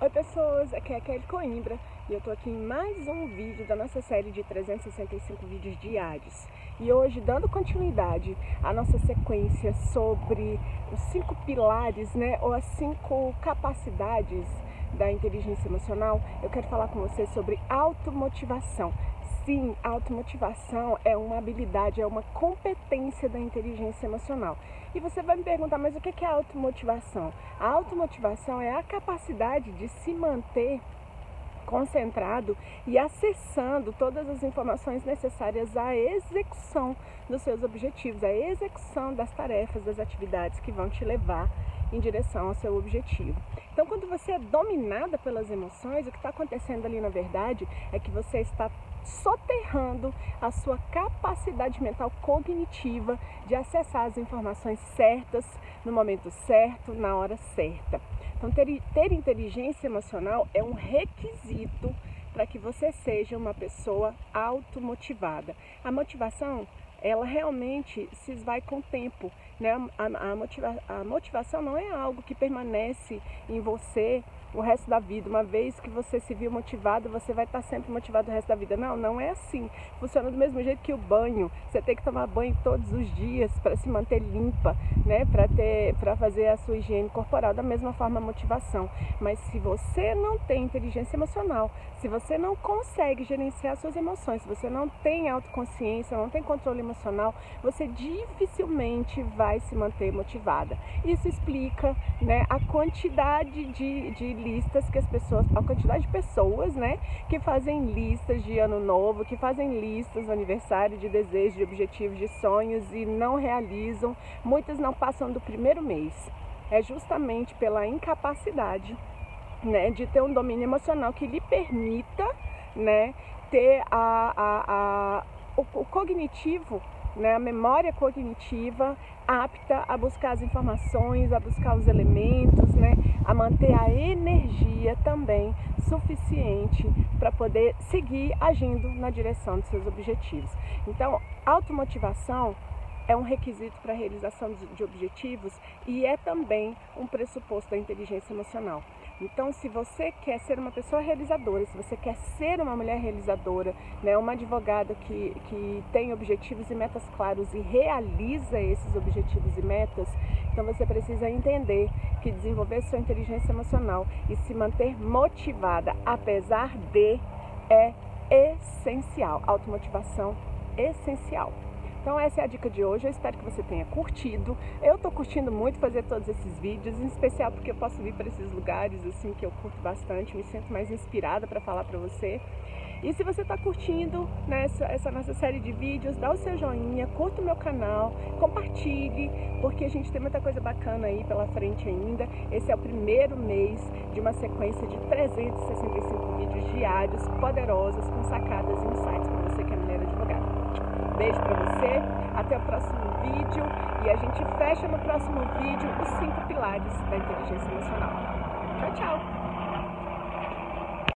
Oi pessoas, aqui é a Kelly Coimbra e eu tô aqui em mais um vídeo da nossa série de 365 vídeos diários. E hoje, dando continuidade à nossa sequência sobre os cinco pilares, né, ou as cinco capacidades da inteligência emocional, eu quero falar com você sobre automotivação. Sim, a automotivação é uma habilidade, é uma competência da inteligência emocional. E você vai me perguntar, mas o que é automotivação? A automotivação é a capacidade de se manter concentrado e acessando todas as informações necessárias à execução dos seus objetivos, à execução das tarefas, das atividades que vão te levar em direção ao seu objetivo. Então, quando você é dominada pelas emoções, o que está acontecendo ali na verdade é que você está soterrando a sua capacidade mental cognitiva de acessar as informações certas, no momento certo, na hora certa. Então, ter, ter inteligência emocional é um requisito para que você seja uma pessoa automotivada. A motivação, ela realmente se esvai com o tempo. Né? A, a, motiva, a motivação não é algo que permanece em você o resto da vida. Uma vez que você se viu motivado, você vai estar sempre motivado o resto da vida. Não, não é assim. Funciona do mesmo jeito que o banho. Você tem que tomar banho todos os dias para se manter limpa, né? Para ter, para fazer a sua higiene corporal. Da mesma forma, a motivação. Mas se você não tem inteligência emocional, se você não consegue gerenciar suas emoções, se você não tem autoconsciência, não tem controle emocional, você dificilmente vai se manter motivada. Isso explica, né, a quantidade de, de listas que as pessoas, a quantidade de pessoas, né, que fazem listas de ano novo, que fazem listas de aniversário, de desejos, de objetivos, de sonhos e não realizam, muitas não passam do primeiro mês. É justamente pela incapacidade, né, de ter um domínio emocional que lhe permita, né, ter a, a, a o, o cognitivo né, a memória cognitiva apta a buscar as informações, a buscar os elementos, né, a manter a energia também suficiente para poder seguir agindo na direção dos seus objetivos. Então, automotivação é um requisito para a realização de objetivos e é também um pressuposto da inteligência emocional. Então, se você quer ser uma pessoa realizadora, se você quer ser uma mulher realizadora, né, uma advogada que, que tem objetivos e metas claros e realiza esses objetivos e metas, então você precisa entender que desenvolver sua inteligência emocional e se manter motivada, apesar de, é essencial. Automotivação essencial. Então essa é a dica de hoje, eu espero que você tenha curtido. Eu estou curtindo muito fazer todos esses vídeos, em especial porque eu posso vir para esses lugares assim que eu curto bastante, me sinto mais inspirada para falar para você. E se você está curtindo né, essa, essa, nossa série de vídeos, dá o seu joinha, curta o meu canal, compartilhe, porque a gente tem muita coisa bacana aí pela frente ainda. Esse é o primeiro mês de uma sequência de 365 vídeos diários, poderosos, com sacadas e insights para você que é mulher advogada beijo para você, até o próximo vídeo e a gente fecha no próximo vídeo os cinco pilares da inteligência emocional. Tchau, tchau!